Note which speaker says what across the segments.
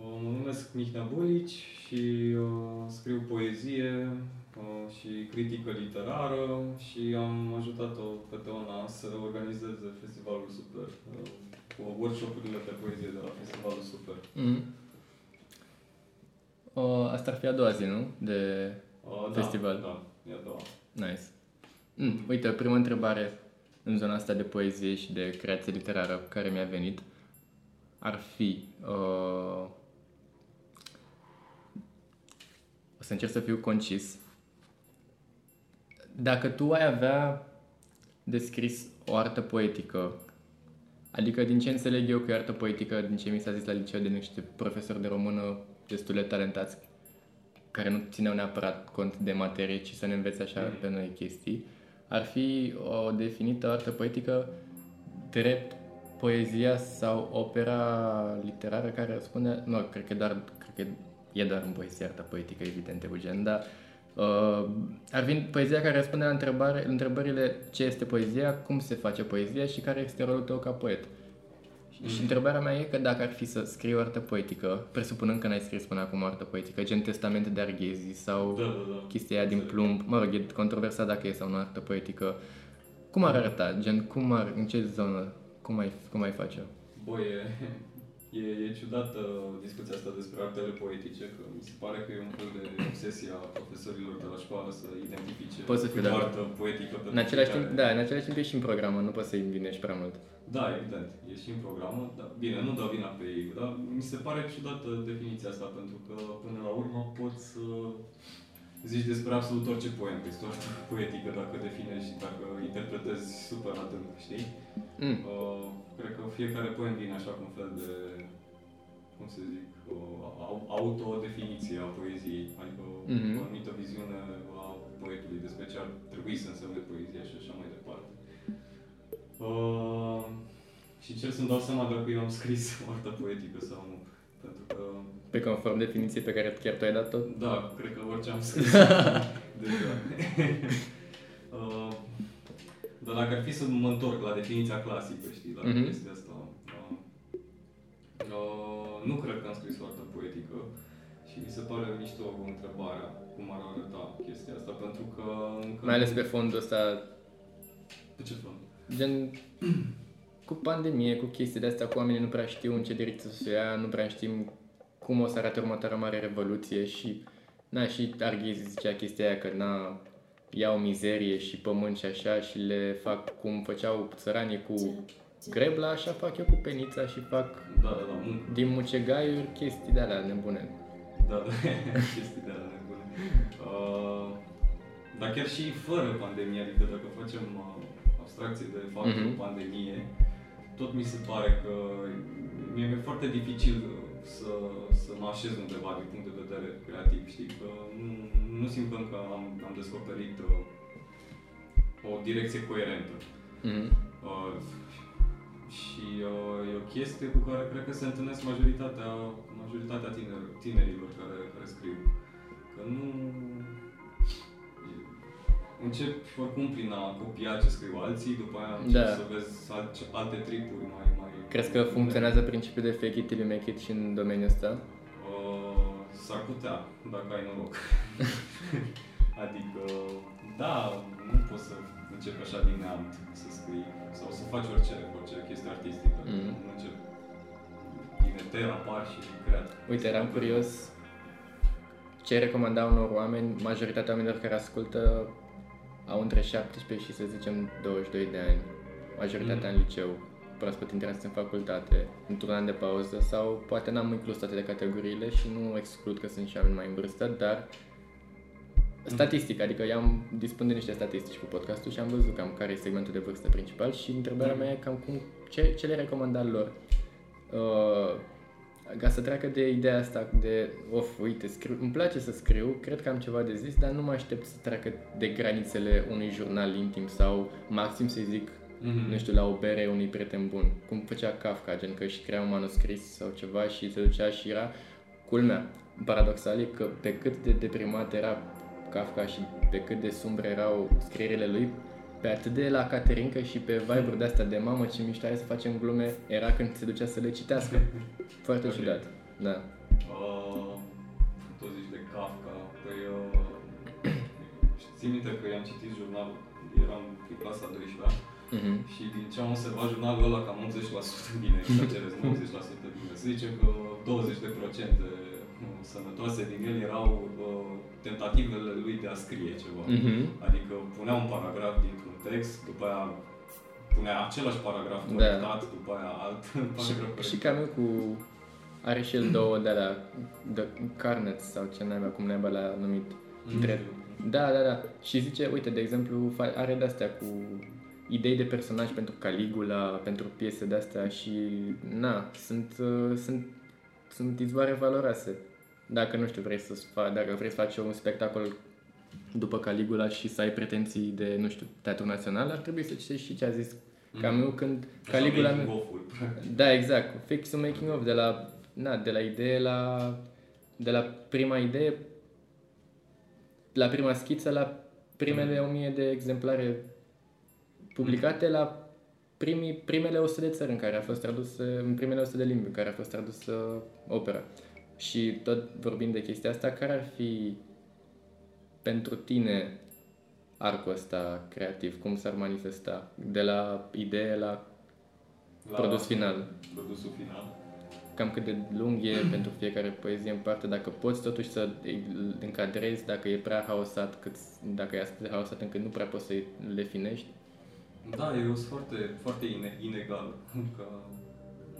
Speaker 1: Uh, mă numesc Mihnea Bulici și uh, scriu poezie uh, și critică literară și am ajutat-o pe Teona să organizeze Festivalul Super, uh, cu workshop-urile de poezie de la Festivalul Super.
Speaker 2: Mm. O, asta ar fi a doua zi, nu? De
Speaker 1: Uh,
Speaker 2: Festival.
Speaker 1: Da, da, e a doua.
Speaker 2: nice. Mm. Uite, prima întrebare în zona asta de poezie și de creație literară care mi-a venit ar fi... Uh, o să încerc să fiu concis. Dacă tu ai avea de scris o artă poetică, adică din ce înțeleg eu că e artă poetică, din ce mi s-a zis la liceu de niște profesori de română destul de talentați, care nu țineau neapărat cont de materie, ci să ne învețe așa
Speaker 1: Mm.
Speaker 2: pe noi chestii, ar fi o definită artă poetică drept poezia sau opera literară care răspunde, nu, cred că doar, cred că e doar în poezie arta poetică, evident, Eugen, dar uh, ar fi poezia care răspunde la întrebare, întrebările ce este poezia, cum se face poezia și care este rolul tău ca poet. Și, și întrebarea mea e că dacă ar fi să scrii o artă poetică, presupunând că n-ai scris până acum o artă poetică, gen Testamente de Arghezi sau
Speaker 1: Da, da, da.
Speaker 2: chestia aia din plumb, mă rog, e controversat dacă e sau nu artă poetică, cum ar arăta? Gen, cum ar, în ce zonă, cum ai, cum ai face?
Speaker 1: Băi, e, e, e ciudată discuția asta despre artele poetice, că mi se pare că e un fel de obsesie a profesorilor de la școală să identifice
Speaker 2: Poți să fii,
Speaker 1: o
Speaker 2: da.
Speaker 1: artă poetică.
Speaker 2: În
Speaker 1: pentru
Speaker 2: același
Speaker 1: fiecare.
Speaker 2: timp, da, în același timp e și în programă, nu poți să-i învinești prea mult.
Speaker 1: Da, evident, e și în programă, dar bine, nu dau vina pe ei, dar mi se pare ciudată definiția asta, pentru că până la urmă poți să zici despre absolut orice poem, că este o artă poetică dacă definești și dacă interpretezi super atent, știi?
Speaker 2: Mm.
Speaker 1: Uh, cred că fiecare poem vine așa cu un fel de, cum să zic, o au- autodefiniție a poeziei, adică
Speaker 2: Mhm.
Speaker 1: o anumită viziune a poetului despre ce ar trebui să însemne poezia și așa mai departe. Uh, și încerc să-mi dau seama dacă eu am scris o artă poetică sau nu. Pentru că,
Speaker 2: Pe conform definiției pe care chiar tu ai dat-o?
Speaker 1: da, cred că orice am scris deja. uh, dar dacă ar fi să mă întorc la definiția clasică, știi, la
Speaker 2: Mhm.
Speaker 1: chestia asta, uh, uh, nu cred că am scris o artă poetică și mi se pare mișto întrebarea cum ar arăta chestia asta, pentru că încă
Speaker 2: Mai ales
Speaker 1: nu-
Speaker 2: pe fondul ăsta,
Speaker 1: Pe ce front?
Speaker 2: gen, cu pandemie, cu chestii de astea, cu oamenii nu prea știu în ce direcție să se ia, nu prea știm cum o să arate următoarea mare revoluție și, na, și Arghezi zicea chestia aia că, na, iau mizerie și pământ și așa și le fac cum făceau țăranii cu grebla, așa fac eu cu penița și fac
Speaker 1: Da, da, da, muncă.
Speaker 2: din mucegaiuri chestii de alea nebune.
Speaker 1: Da, da, chestii de alea nebune. Uh, dar chiar și fără pandemie, adică dacă facem uh, abstracție de faptul
Speaker 2: Mhm.
Speaker 1: mm pandemie, tot mi se pare că mie mi-e foarte dificil să, să mă așez undeva din punct de vedere creativ, știi? Că nu, nu simt că încă am, am descoperit uh, o direcție coerentă.
Speaker 2: Mhm.
Speaker 1: Uh, și uh, e o chestie cu care cred că se întâlnesc majoritatea, majoritatea tiner, tinerilor care, care scriu. Că nu... Încep oricum prin a copia ce scriu alții, după aia încep
Speaker 2: Da.
Speaker 1: să vezi alte, alte tripuri mai... mai
Speaker 2: Crezi că funcționează principiul de fake it till you make it și în domeniul ăsta?
Speaker 1: Uh, s-ar putea, dacă ai noroc. adică, da, nu poți să începi așa din neant să scrii sau să faci orice, orice chestie artistică.
Speaker 2: Mhm.
Speaker 1: Nu începi din eter apar și creat.
Speaker 2: Uite, eram curios ce ai recomanda unor oameni, majoritatea oamenilor care ascultă au între 17 și să zicem 22 de ani, majoritatea
Speaker 1: Mm.
Speaker 2: în liceu, proaspăt intrați în facultate, într-un an de pauză sau poate n-am inclus toate de categoriile și nu exclud că sunt și oameni mai în vârstă, dar statistic, adică eu am dispun de niște statistici cu podcastul și am văzut cam care e segmentul de vârstă principal și întrebarea mea e cam cum, ce, ce le recomanda lor? Uh, ca să treacă de ideea asta de, of, uite, scriu, îmi place să scriu, cred că am ceva de zis, dar nu mă aștept să treacă de granițele unui jurnal intim sau maxim să zic,
Speaker 1: Mhm.
Speaker 2: nu știu, la o bere unui prieten bun. Cum făcea Kafka, gen că își crea un manuscris sau ceva și se ducea și era culmea. Paradoxal e că pe cât de deprimat era Kafka și pe cât de sumbre erau scrierile lui, pe atât de la Caterinca și pe vibe-uri de-astea de mamă ce mișto hai să facem glume, era când se ducea să le citească. Foarte
Speaker 1: Ok.
Speaker 2: ciudat. Da.
Speaker 1: Uh, tot zici de Kafka. Păi, uh, țin minte că i-am citit jurnalul, eram în clasa 12
Speaker 2: Mhm.
Speaker 1: și din ce am observat jurnalul ăla cam 80% bine, exagerez, nu 80% bine. Să zicem că 20% sănătoase din el erau uh, tentativele lui de a scrie ceva.
Speaker 2: Mhm.
Speaker 1: Adică punea un paragraf dintr-un text, după aia punea același paragraf
Speaker 2: Da.
Speaker 1: corectat, după aia alt
Speaker 2: Și,
Speaker 1: paragraf
Speaker 2: și
Speaker 1: corectat.
Speaker 2: cam eu cu... Are și el două de alea, de Carnet sau ce naiba, cum naiba l-a numit.
Speaker 1: Nu
Speaker 2: Drept.
Speaker 1: știu.
Speaker 2: Da, da, da. Și zice, uite, de exemplu, fa- are de-astea cu idei de personaj pentru Caligula, pentru piese de-astea și, na, sunt, uh, sunt, sunt izvoare valoroase. Dacă, nu știu, vrei să faci, dacă vrei să faci un spectacol după Caligula și să ai pretenții de, nu știu, teatru național, ar trebui să citești și ce a zis cam eu când
Speaker 1: Așa,
Speaker 2: Caligula...
Speaker 1: making of-ul, practic.
Speaker 2: Da, exact. Fix un making of de la, na, de la idee la, de la prima idee, la prima schiță, la primele o mie de exemplare publicate, la primii, primele 100 de țări în care a fost tradus, în primele 100 de limbi în care a fost tradusă opera. Și tot vorbind de chestia asta, care ar fi pentru tine arcul ăsta creativ? Cum s-ar manifesta? De la idee la
Speaker 1: La
Speaker 2: produs final?
Speaker 1: Produsul final.
Speaker 2: cam cât de lung e pentru fiecare poezie în parte, dacă poți totuși să îl încadrezi, dacă e prea haosat, cât, dacă e atât de haosat încât nu prea poți să le finești.
Speaker 1: Da, eu sunt foarte, foarte ine- inegal ca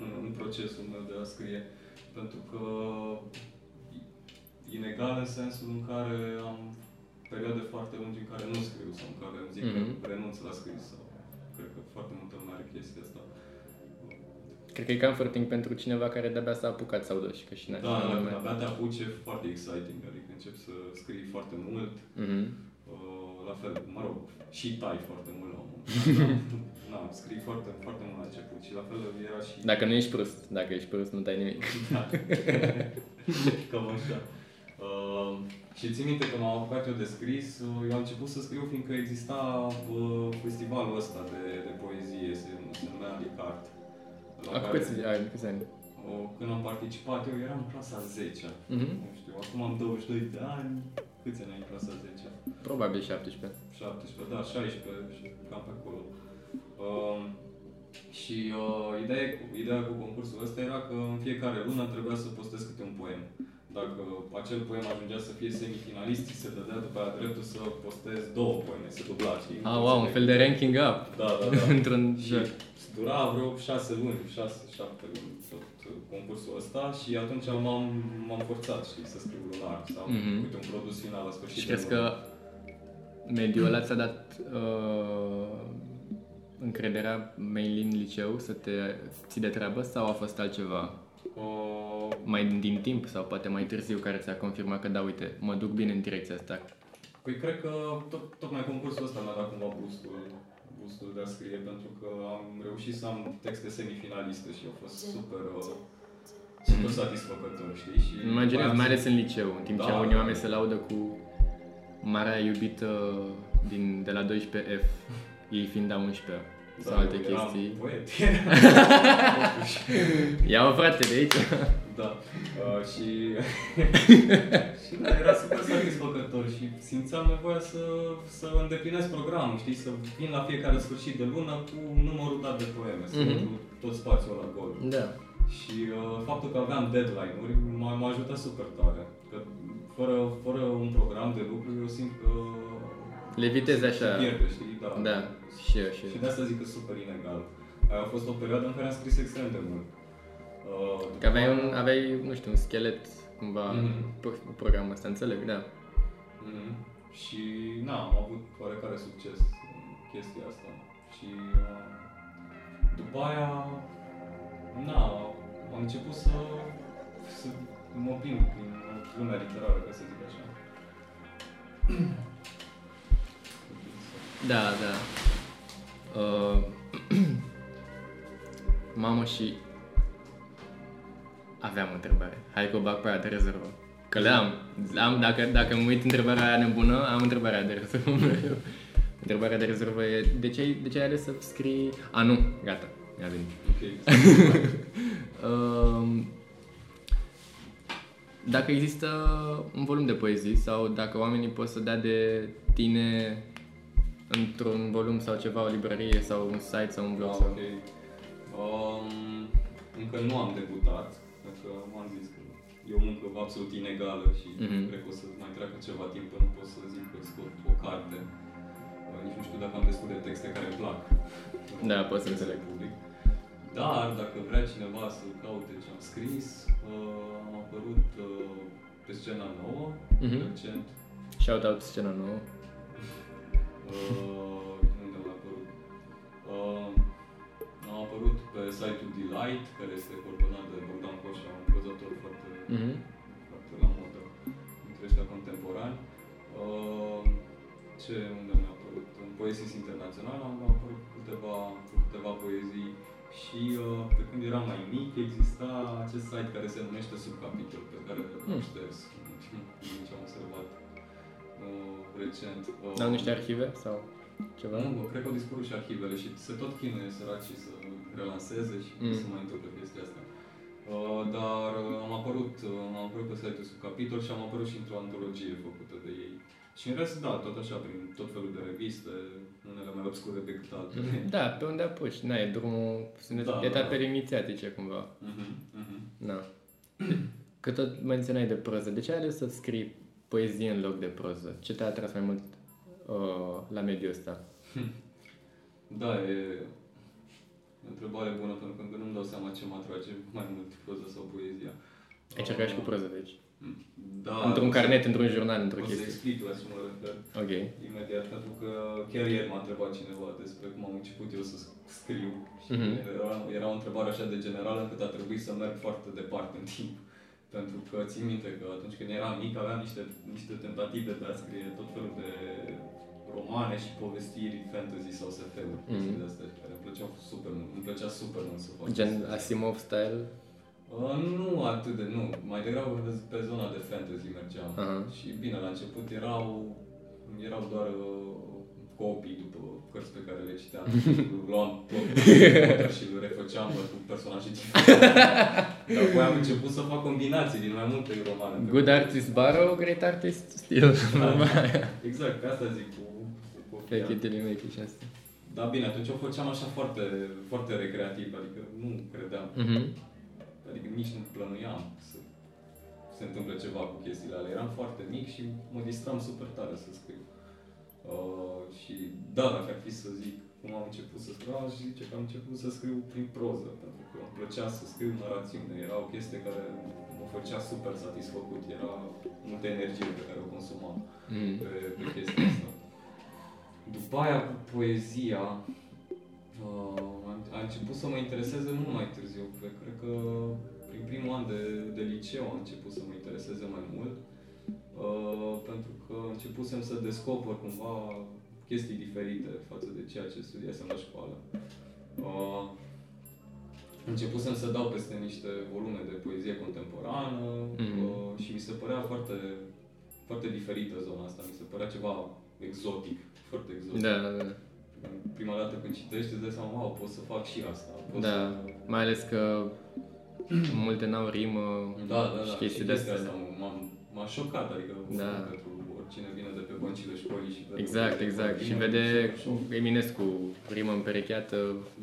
Speaker 1: în, în procesul meu de a scrie. Pentru că inegal în sensul în care am perioade foarte lungi în care nu scriu sau în care îmi zic
Speaker 2: Mhm.
Speaker 1: că renunț la scris sau cred că foarte multă lume are chestia asta.
Speaker 2: Cred că e comforting pentru cineva care de-abia s-a apucat sau și că și n-a
Speaker 1: Da, da, când abia te apuci e foarte exciting, adică începi să scrii foarte mult,
Speaker 2: Mhm.
Speaker 1: Uh, la fel, mă rog, și tai foarte mult la un moment dat. Na, scrii foarte, foarte mult la început și la fel era și...
Speaker 2: Dacă nu ești prost, dacă ești prost, nu dai nimic.
Speaker 1: Da. Cam așa. Uh, și țin minte că m-am apucat eu de scris, uh, eu am început să scriu fiindcă exista uh, festivalul ăsta de, de poezie, se, se numea Licart. la
Speaker 2: Acum
Speaker 1: care-
Speaker 2: câți, ai, câți ani?
Speaker 1: uh, când am participat, eu eram în clasa 10
Speaker 2: Mhm.
Speaker 1: Nu știu, acum am 22 de ani. Câți ani ai în clasa 10?
Speaker 2: Probabil 17.
Speaker 1: 17, da, 16 și cam pe acolo. Uh, și uh, ideea, cu- ideea cu concursul ăsta era că în fiecare lună trebuia să postez câte un poem. Dacă acel poem ajungea să fie semifinalist, ți se dădea după aia dreptul să postez două poeme, să dubla, știi?
Speaker 2: Ah, wow, un fel de ranking up.
Speaker 1: Da, da, da.
Speaker 2: Într-un
Speaker 1: și
Speaker 2: joc.
Speaker 1: dura vreo șase luni, șase, șapte luni tot uh, concursul ăsta și atunci m-am, m-am forțat, știi, să scriu lunar sau
Speaker 2: Mhm.
Speaker 1: uite un produs final la sfârșit
Speaker 2: Și
Speaker 1: de
Speaker 2: crezi
Speaker 1: lună.
Speaker 2: că mediul ăla ți-a dat uh, încrederea mainly în liceu să te ții de treabă sau a fost altceva?
Speaker 1: Uh,
Speaker 2: Mai din timp sau poate mai târziu care ți-a confirmat că da, uite, mă duc bine în direcția asta.
Speaker 1: Păi cred că tot, tocmai concursul ăsta mi-a dat cumva boostul, boostul de a scrie, pentru că am reușit să am texte semifinaliste și au fost super, uh, super satisfăcător, știi? Și
Speaker 2: Îmi Imaginez,
Speaker 1: după aia
Speaker 2: mai
Speaker 1: am-
Speaker 2: ales în liceu, în timp ce
Speaker 1: Da,
Speaker 2: unii
Speaker 1: da.
Speaker 2: oameni se laudă cu marea iubită din, de la 12F, ei fiind a 11 sau
Speaker 1: Da,
Speaker 2: alte
Speaker 1: eu eram
Speaker 2: chestii.
Speaker 1: Poet.
Speaker 2: Ia-o frate de aici!
Speaker 1: da. Uh, și, și da, era super satisfăcător și simțeam nevoia să, să îndeplinesc programul, știi? Să vin la fiecare sfârșit de lună cu numărul dat de poeme, să
Speaker 2: Mhm.
Speaker 1: mm tot spațiul la gol.
Speaker 2: Da.
Speaker 1: Și uh, faptul că aveam deadline-uri m-a, m-a ajutat super tare. Că fără, fără un program de lucru, eu simt că...
Speaker 2: Le vitezi
Speaker 1: se
Speaker 2: așa.
Speaker 1: pierde, știi? Da.
Speaker 2: Da, și eu, și
Speaker 1: Și
Speaker 2: eu.
Speaker 1: de asta zic că super inegal. Aia a fost o perioadă în care am scris extrem de mult. Uh,
Speaker 2: Că aveai un, aveai, nu știu, un schelet cumva
Speaker 1: Mhm.
Speaker 2: pro- programul ăsta, înțeleg, da.
Speaker 1: Mhm. Și na, am avut oarecare succes în chestia asta. Și uh, după aia, na, am început să, să mă plimb prin lumea literară, ca să zic așa.
Speaker 2: Da, da. Uh, mamă și aveam o întrebare. Hai că o bag pe aia de rezervă. Că le am. am dacă, dacă mă uit întrebarea aia nebună, am întrebarea de rezervă mereu. Întrebarea de rezervă e de ce, ai, de ce ai ales să scrii... A, nu, gata, mi-a venit.
Speaker 1: Ok.
Speaker 2: Um, Dacă există un volum de poezii sau dacă oamenii pot să dea de tine într-un volum sau ceva, o librărie sau un site sau un blog
Speaker 1: Ah,
Speaker 2: sau...
Speaker 1: ok. Um, încă nu am debutat, pentru că m-am zis că e o muncă absolut inegală și
Speaker 2: Mhm.
Speaker 1: cred că o să mai treacă ceva timp până pot să zic că scot o carte. Uh, nici nu știu dacă am destul de texte care îmi plac.
Speaker 2: Da, pot să
Speaker 1: Să
Speaker 2: înțeleg.
Speaker 1: le public. Dar dacă vrea cineva să caute ce am scris, uh, am apărut uh, pe scena nouă,
Speaker 2: Mhm.
Speaker 1: recent.
Speaker 2: Shout-out scena nouă.
Speaker 1: Uh, unde am apărut? Uh, am apărut pe site-ul Delight, care este coordonat de Bogdan Coșa, un prozător foarte,
Speaker 2: Mhm.
Speaker 1: foarte la modă dintre ăștia contemporani. Uh, ce, unde am apărut? În Poesis Internațional și uh, pe când eram mai mic exista acest site care se numește Subcapitol, pe care l-am
Speaker 2: Hmm.
Speaker 1: șters, din ce am observat uh, recent. Uh,
Speaker 2: Au niște arhive sau ceva?
Speaker 1: nu, cred că au dispărut și arhivele și se tot chinuie săracii să relanseze și
Speaker 2: Mm.
Speaker 1: să mai întâmple chestia asta. Uh, dar uh, am apărut, uh, am apărut pe site-ul sub capitol și am apărut și într-o antologie făcută de ei. Și în rest, da, tot așa, prin tot felul de reviste, unele mai obscure decât altele.
Speaker 2: Da, pe unde apuci. Na, e drumul, sunt
Speaker 1: Da,
Speaker 2: etapele
Speaker 1: da.
Speaker 2: inițiatice cumva.
Speaker 1: Mhm, mhm.
Speaker 2: Na. Că tot menționai de proză. De ce ai ales să scrii poezie în loc de proză? Ce te-a atras mai mult uh, la mediul ăsta?
Speaker 1: Da, e e o întrebare bună, pentru că încă nu-mi dau seama ce mă atrage mai mult, proza sau poezia.
Speaker 2: Ai încercat și cu proză, deci.
Speaker 1: Da,
Speaker 2: într-un
Speaker 1: o să-
Speaker 2: carnet, într-un jurnal, într-o
Speaker 1: O să
Speaker 2: chestie.
Speaker 1: explic la ce mă refer.
Speaker 2: Ok.
Speaker 1: Imediat, pentru că chiar ieri m-a întrebat cineva despre cum am început eu să scriu. Și
Speaker 2: Mhm.
Speaker 1: era, era o întrebare așa de generală încât a trebuit să merg foarte departe în timp. Pentru că țin minte că atunci când eram mic aveam niște, niște tentative de a scrie tot felul de romane și povestiri fantasy sau SF-uri,
Speaker 2: Mhm.
Speaker 1: chestii de astea care îmi plăceau super mult. Îmi plăcea super mult să fac.
Speaker 2: Gen
Speaker 1: chestia asta.
Speaker 2: Asimov style?
Speaker 1: Uh, nu atât de, nu. Mai degrabă pe, pe zona de fantasy mergeam.
Speaker 2: Aha.
Speaker 1: Și bine, la început erau, erau doar uh, copii după cărți pe care le citeam. Luam tot Potter și îl refăceam cu personaje diferite. Dar apoi am început să fac combinații din mai multe romane.
Speaker 2: Good artist borrow, great artist steal.
Speaker 1: Exact, pe asta zic cu, cu
Speaker 2: Fake
Speaker 1: copia.
Speaker 2: it till you make it și asta.
Speaker 1: Da, bine, atunci o făceam așa foarte, foarte recreativ, adică nu credeam
Speaker 2: Mhm.
Speaker 1: Adică nici nu plănuiam să se întâmple ceva cu chestiile alea. Eram foarte mic și mă distram super tare să scriu. Uh, și da, dacă ar fi să zic cum am început să scriu, aș zice că am început să scriu prin proză, pentru că îmi plăcea să scriu narațiune. Era o chestie care mă făcea super satisfăcut, era multă energie pe care o consumam
Speaker 2: Mm.
Speaker 1: pe, pe chestia asta. După aia cu poezia, uh, am, a început să mă intereseze mult mai târziu. Cred, cred că prin primul an de, de liceu am început să mă intereseze mai mult. Uh, pentru că începusem să descoper cumva chestii diferite față de ceea ce studiasem la școală. Uh, începusem să dau peste niște volume de poezie contemporană
Speaker 2: Mhm.
Speaker 1: uh, și mi se părea foarte, foarte diferită zona asta. Mi se părea ceva exotic, foarte exotic.
Speaker 2: Da, da, da.
Speaker 1: Prima dată când citești îți dai seama, wow, pot să fac și asta. Pot
Speaker 2: Da,
Speaker 1: să...
Speaker 2: mai ales că multe n-au rimă
Speaker 1: Da, da,
Speaker 2: și
Speaker 1: da.
Speaker 2: chestii
Speaker 1: și
Speaker 2: de
Speaker 1: chestia
Speaker 2: astea.
Speaker 1: asta m-a, m-a șocat, adică
Speaker 2: Da.
Speaker 1: pentru oricine vine de pe băncile școlii și vede
Speaker 2: Exact, exact. Și vede Eminescu, rimă împerecheată,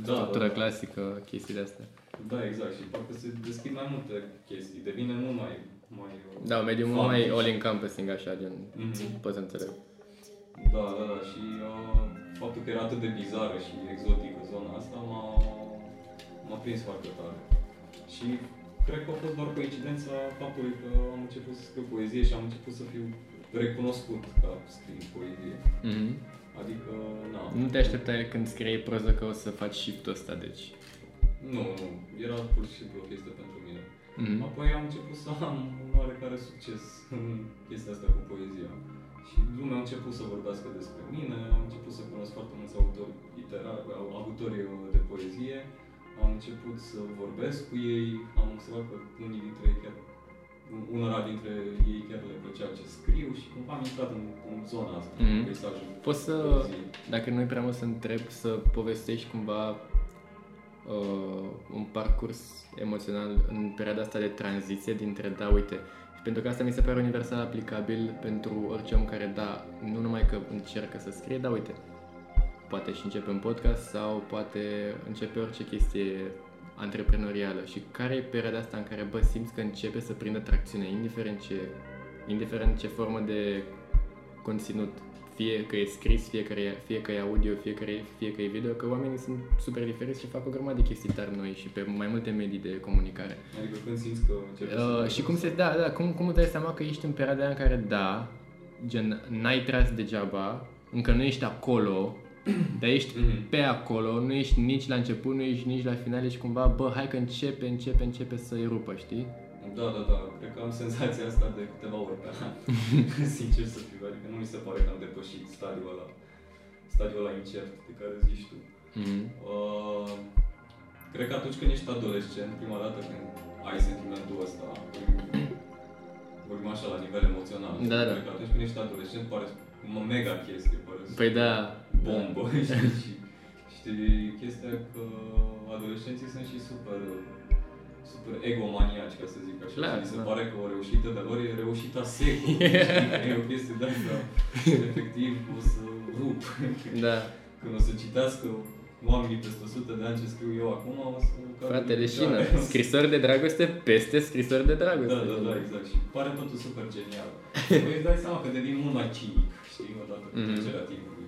Speaker 1: Da,
Speaker 2: structură
Speaker 1: da, da.
Speaker 2: clasică, chestii de astea.
Speaker 1: Da, exact. Și parcă se deschid mai multe chestii. Devine mult mai... mai
Speaker 2: Da, un mediu mult
Speaker 1: fun
Speaker 2: mai
Speaker 1: și-
Speaker 2: all-encompassing așa, gen,
Speaker 1: Mhm.
Speaker 2: pot să înțeleg.
Speaker 1: Da, da, da. Și uh, faptul că era atât de bizară și exotică zona asta m-a, m-a prins foarte tare. Și cred că a fost doar coincidența faptului că am început să scriu poezie și am început să fiu recunoscut ca scriind poezie.
Speaker 2: Mhm.
Speaker 1: Adică, na.
Speaker 2: Nu te așteptai când scriei proză că o să faci shift-ul ăsta, deci.
Speaker 1: Nu, nu. Era pur și simplu o chestie pentru mine.
Speaker 2: Mhm.
Speaker 1: Apoi am început să am un oarecare succes în chestia asta cu poezia. Și lumea a început să vorbească despre mine, am început să cunosc foarte mulți autori literari, autori uh, de poezie, am început să vorbesc cu ei, am observat că unii dintre ei chiar unora dintre ei chiar le plăcea ce scriu și cumva am intrat în, în zona asta,
Speaker 2: Mhm.
Speaker 1: în peisajul
Speaker 2: Poți să,
Speaker 1: poeziei.
Speaker 2: dacă nu e prea mult să întreb, să povestești cumva uh, un parcurs emoțional în perioada asta de tranziție dintre da, uite, și pentru că asta mi se pare universal aplicabil pentru orice om care, da, nu numai că încercă să scrie, da, uite, poate și începe un podcast sau poate începe orice chestie antreprenorială. Și care e perioada asta în care, bă, simți că începe să prindă tracțiune, indiferent ce, indiferent ce formă de conținut, fie că e scris, fie că e, fie că e audio, fie că e, fie că e video, că oamenii sunt super diferiți și fac o grămadă de chestii tari noi și pe mai multe medii de comunicare.
Speaker 1: Adică când simți că începe
Speaker 2: Uh,
Speaker 1: să...
Speaker 2: și cum se, da, da, cum, cum îți dai seama că ești în perioada aia în care, da, gen, n-ai tras degeaba, încă nu ești acolo, dar ești
Speaker 1: Mhm.
Speaker 2: pe acolo, nu ești nici la început, nu ești nici la final, ești cumva, bă, hai că începe, începe, începe să-i rupă, știi?
Speaker 1: Da, da, da. Cred că am senzația asta de câteva ori pe an. Sincer să fiu. Adică nu mi se pare că am depășit stadiul ăla. Stadiul ăla incert de care zici tu.
Speaker 2: Mm-hmm.
Speaker 1: Uh, cred că atunci când ești adolescent, prima dată când ai sentimentul ăsta, vorbim așa la nivel emoțional.
Speaker 2: Da, da.
Speaker 1: Cred că atunci când ești adolescent pare o mega chestie, pare
Speaker 2: Păi da,
Speaker 1: bombă, știi? Și știi chestia că adolescenții sunt și super super egomaniaci, ca să zic așa.
Speaker 2: Clar,
Speaker 1: și mi se
Speaker 2: da.
Speaker 1: pare că o reușită de lor e reușita secolului. știi? Că e o chestie de asta. Efectiv, o să rup.
Speaker 2: da.
Speaker 1: Când o să citească oamenii peste 100 de ani ce scriu eu acum, o să... cadă
Speaker 2: Frate,
Speaker 1: în
Speaker 2: leșină,
Speaker 1: picioare.
Speaker 2: scrisori de dragoste peste scrisori de dragoste.
Speaker 1: Da, da, da, exact. Și pare totul super genial. Păi îți dai seama că devii mult mai cinic, știi, odată cu
Speaker 2: Mhm.
Speaker 1: trecerea timpului.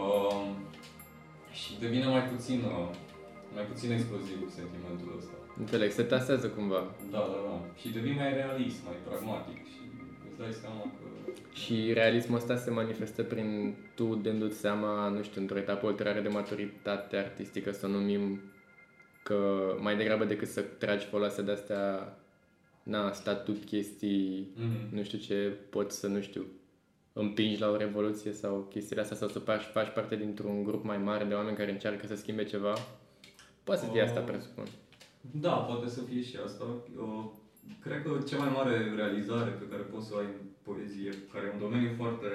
Speaker 1: Um, și devine mai puțin, uh, mai puțin exploziv sentimentul ăsta.
Speaker 2: Înțeleg, se tasează cumva.
Speaker 1: Da, da, da. Și devii mai realist, mai pragmatic și îți dai seama că...
Speaker 2: Și realismul ăsta se manifestă prin tu dându-ți seama, nu știu, într-o etapă ulterioară de maturitate artistică, să o numim că mai degrabă decât să tragi foloase de-astea, na, statut, chestii,
Speaker 1: Mhm.
Speaker 2: nu știu ce, poți să, nu știu, împingi la o revoluție sau chestiile astea sau să faci, faci parte dintr-un grup mai mare de oameni care încearcă să schimbe ceva. Poate să fie asta,
Speaker 1: Oh.
Speaker 2: presupun.
Speaker 1: Da, poate să fie și asta. Uh, Cred că cea mai mare realizare pe care poți să o ai în poezie, care e un domeniu foarte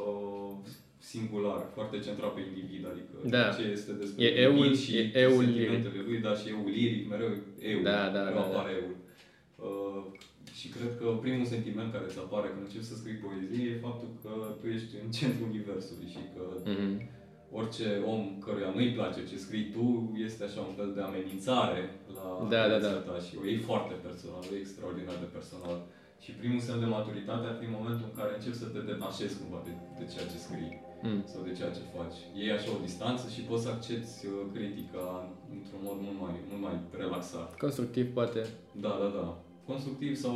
Speaker 1: uh, singular, foarte centrat pe individ, adică
Speaker 2: Da.
Speaker 1: ce este despre
Speaker 2: E
Speaker 1: individ
Speaker 2: eul-
Speaker 1: și
Speaker 2: e eul
Speaker 1: sentimentele lui, da, și eul liric, mereu eu,
Speaker 2: Da, da,
Speaker 1: mereu
Speaker 2: da, da.
Speaker 1: apare eul. Uh, și cred că primul sentiment care îți apare când începi să scrii poezie e faptul că tu ești în centrul universului și că
Speaker 2: Mhm.
Speaker 1: Orice om căruia nu-i place ce scrii tu este așa un fel de amenințare la
Speaker 2: Da, da,
Speaker 1: viața
Speaker 2: da.
Speaker 1: ta și o iei foarte personal, o iei extraordinar de personal. Și primul semn de maturitate ar fi momentul în care începi să te detașezi cumva de, de ceea ce scrii
Speaker 2: Mm.
Speaker 1: sau de ceea ce faci. Iei așa o distanță și poți să accepti uh, critica într-un mod mult mai, mult mai relaxat.
Speaker 2: Constructiv, poate.
Speaker 1: Da, da, da. Constructiv sau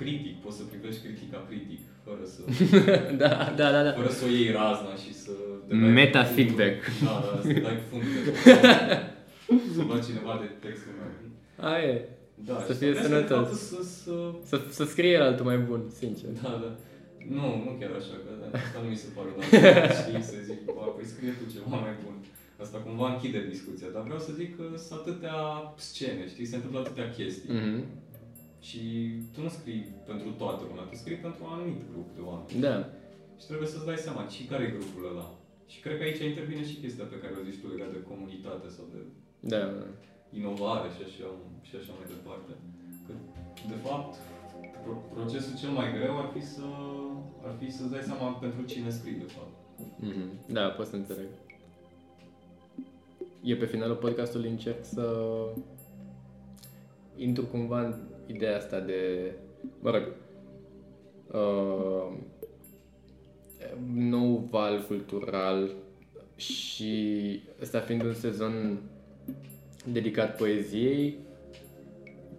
Speaker 1: critic, poți să privești critica critic, fără să,
Speaker 2: da, da, da, da.
Speaker 1: fără să o iei razna și să... te dai
Speaker 2: Meta
Speaker 1: cu fundul.
Speaker 2: feedback.
Speaker 1: Da, da, să dai cu fundul de Să lua cineva de textul meu.
Speaker 2: Aia e.
Speaker 1: Da,
Speaker 2: Să
Speaker 1: și
Speaker 2: fie
Speaker 1: trebuie
Speaker 2: sănătos.
Speaker 1: de fapt Să, să,
Speaker 2: Să, să scrie el altul mai bun, sincer.
Speaker 1: da, da. Nu, nu chiar așa, că asta nu mi se pare, dar știi, să zic, bă, păi scrie tu ceva mai bun. Asta cumva închide discuția, dar vreau să zic că sunt atâtea scene, știi, se întâmplă atâtea chestii.
Speaker 2: Mhm.
Speaker 1: Și tu nu scrii pentru toată lumea, tu scrii pentru un anumit grup de oameni.
Speaker 2: Da.
Speaker 1: Și trebuie să-ți dai seama și care e grupul ăla. Și cred că aici intervine și chestia pe care o zici tu legat de comunitate sau de
Speaker 2: Da.
Speaker 1: inovare și așa, și așa mai departe. Că, de fapt, pro- procesul cel mai greu ar fi să ar fi să-ți dai seama pentru cine scrii, de fapt.
Speaker 2: Mhm. Da, pot să înțeleg. Eu pe finalul podcastului încerc să intru cumva în ideea asta de, mă rog, uh, nou val cultural și ăsta fiind un sezon dedicat poeziei,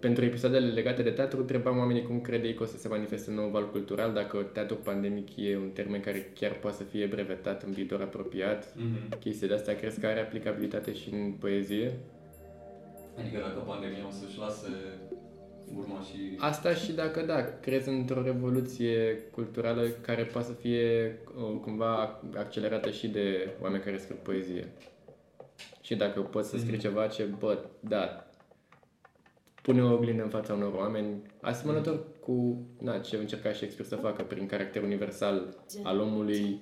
Speaker 2: pentru episoadele legate de teatru, întrebam oamenii cum credeai că o să se manifeste nou val cultural, dacă teatru pandemic e un termen care chiar poate să fie brevetat în viitor apropiat.
Speaker 1: Mm-hmm.
Speaker 2: Chestia de asta crezi că are aplicabilitate și în poezie?
Speaker 1: Adică dacă pandemia o să-și lase urma și...
Speaker 2: Asta și dacă da, crezi într-o revoluție culturală care poate să fie uh, cumva accelerată și de oameni care scriu poezie. Și dacă poți să scrii
Speaker 1: Mhm.
Speaker 2: ceva ce, bă, da, pune o oglindă în fața unor oameni, asemănător cu na, ce încerca Shakespeare să facă prin caracter universal al omului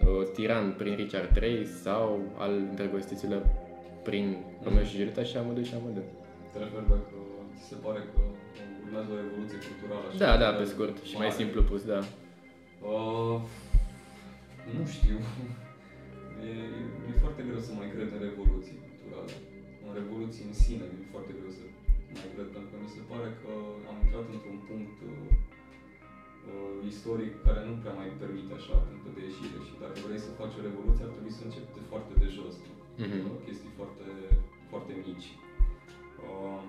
Speaker 2: uh, tiran prin Richard III sau al îndrăgostiților prin Romeo și Julieta și Amadou și Amadou.
Speaker 1: Te referi dacă ți se pare că urmează o evoluție culturală așa?
Speaker 2: Da, da,
Speaker 1: mare,
Speaker 2: pe scurt și mai
Speaker 1: mare?
Speaker 2: simplu pus, da.
Speaker 1: Uh, nu știu. E, e foarte greu să mai cred în revoluții culturale. În revoluții în sine e foarte greu să mai cred, pentru că mi se pare că am intrat într-un punct uh, uh, istoric care nu prea mai permite așa puncte de ieșire și dacă vrei să faci o revoluție ar trebui să începi de foarte de jos.
Speaker 2: Mhm.
Speaker 1: Uh, chestii foarte, foarte mici. Uh,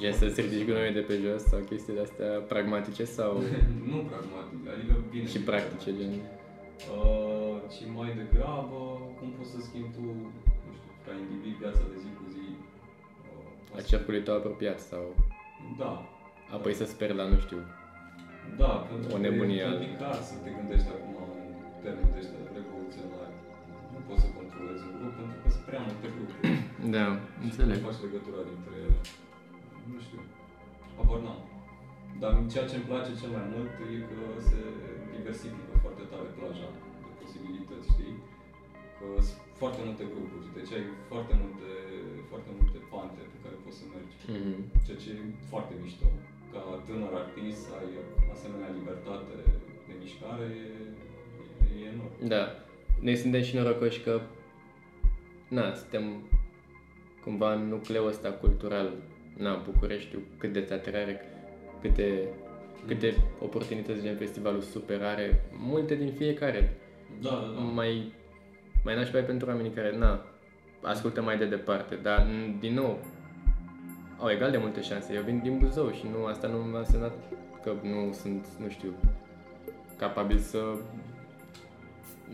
Speaker 2: Gen să-ți ridici gunoiul de pe jos sau chestii de astea pragmatice sau
Speaker 1: nu pragmatic, adică bine.
Speaker 2: și practice, gen.
Speaker 1: Uh, ci mai degrabă cum poți să schimbi tu, nu știu, ca individ viața de zi cu zi. Uh,
Speaker 2: A cercului tău apropiat sau
Speaker 1: Da,
Speaker 2: apoi să sper la, nu știu,
Speaker 1: da, pentru
Speaker 2: O
Speaker 1: că
Speaker 2: nebunie.
Speaker 1: e complicat să te gândești acum în termeni de ăștia revoluționari. Nu poți să controlezi un grup pentru că sunt prea multe grupuri.
Speaker 2: Da,
Speaker 1: Și
Speaker 2: înțeleg.
Speaker 1: Nu faci legătura dintre ele. Nu știu. Habar n-am. Dar ceea ce îmi place cel mai mult e că se diversifică foarte tare plaja de posibilități, știi? Că sunt foarte multe grupuri, deci ai foarte multe, foarte multe pante pe care poți să mergi.
Speaker 2: Mhm.
Speaker 1: Ceea ce e foarte mișto. Ca tânăr artist să ai asemenea libertate de mișcare e, e, e enorm.
Speaker 2: Da. Noi suntem și norocoși că, na, suntem cumva în nucleul ăsta cultural, na, Bucureștiul, cât de teatre are, câte, câte oportunități gen festivalul super are, multe din fiecare.
Speaker 1: Da, da, da.
Speaker 2: Mai, mai nașpa e pentru oamenii care, na, ascultă mai de departe, dar, n- din nou, au egal de multe șanse. Eu vin din Buzău și nu, asta nu m-a însemnat că nu sunt, nu știu, capabil să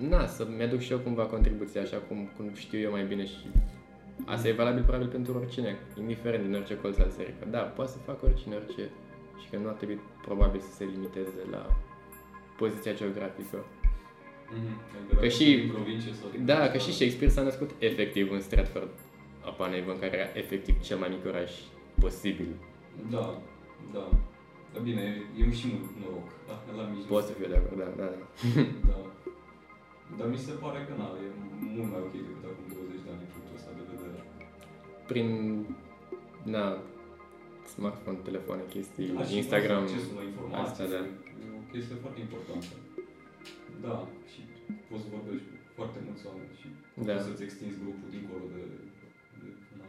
Speaker 2: na, să mi-aduc și eu cumva contribuția așa cum, cum știu eu mai bine și asta e valabil probabil pentru oricine, indiferent din orice colț al serii. Că da, poate să facă oricine orice și că nu ar trebui probabil să se limiteze la poziția geografică.
Speaker 1: Mhm. Adică
Speaker 2: Că
Speaker 1: dacă
Speaker 2: și-
Speaker 1: din provincie sau din
Speaker 2: Da,
Speaker 1: țară.
Speaker 2: că și Shakespeare s-a născut efectiv în Stratford upon Avon, care era efectiv cel mai mic oraș posibil.
Speaker 1: Da, da. Dar bine, e și mult noroc. Da, la mijloc.
Speaker 2: Pot să fiu de acord, da, da, da.
Speaker 1: Da. Dar mi se pare că na, e mult mai ok decât acum
Speaker 2: Prin, na, smartphone, telefoane, chestii,
Speaker 1: Da, și
Speaker 2: Instagram,
Speaker 1: accesul la informații
Speaker 2: asta, da.
Speaker 1: e o chestie foarte importantă. Da, și poți să vorbești cu foarte mulți oameni și
Speaker 2: Da.
Speaker 1: poți să-ți extinzi grupul dincolo de, de na,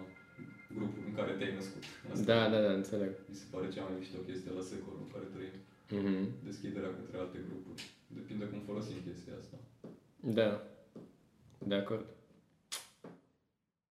Speaker 1: grupul în care te-ai născut. Asta
Speaker 2: Da, da, da, înțeleg.
Speaker 1: mi se pare cea mai mișto chestie la secolul în care trăim.
Speaker 2: Mhm.
Speaker 1: Deschiderea către alte grupuri. Depinde cum folosim chestia asta.
Speaker 2: Da, de acord.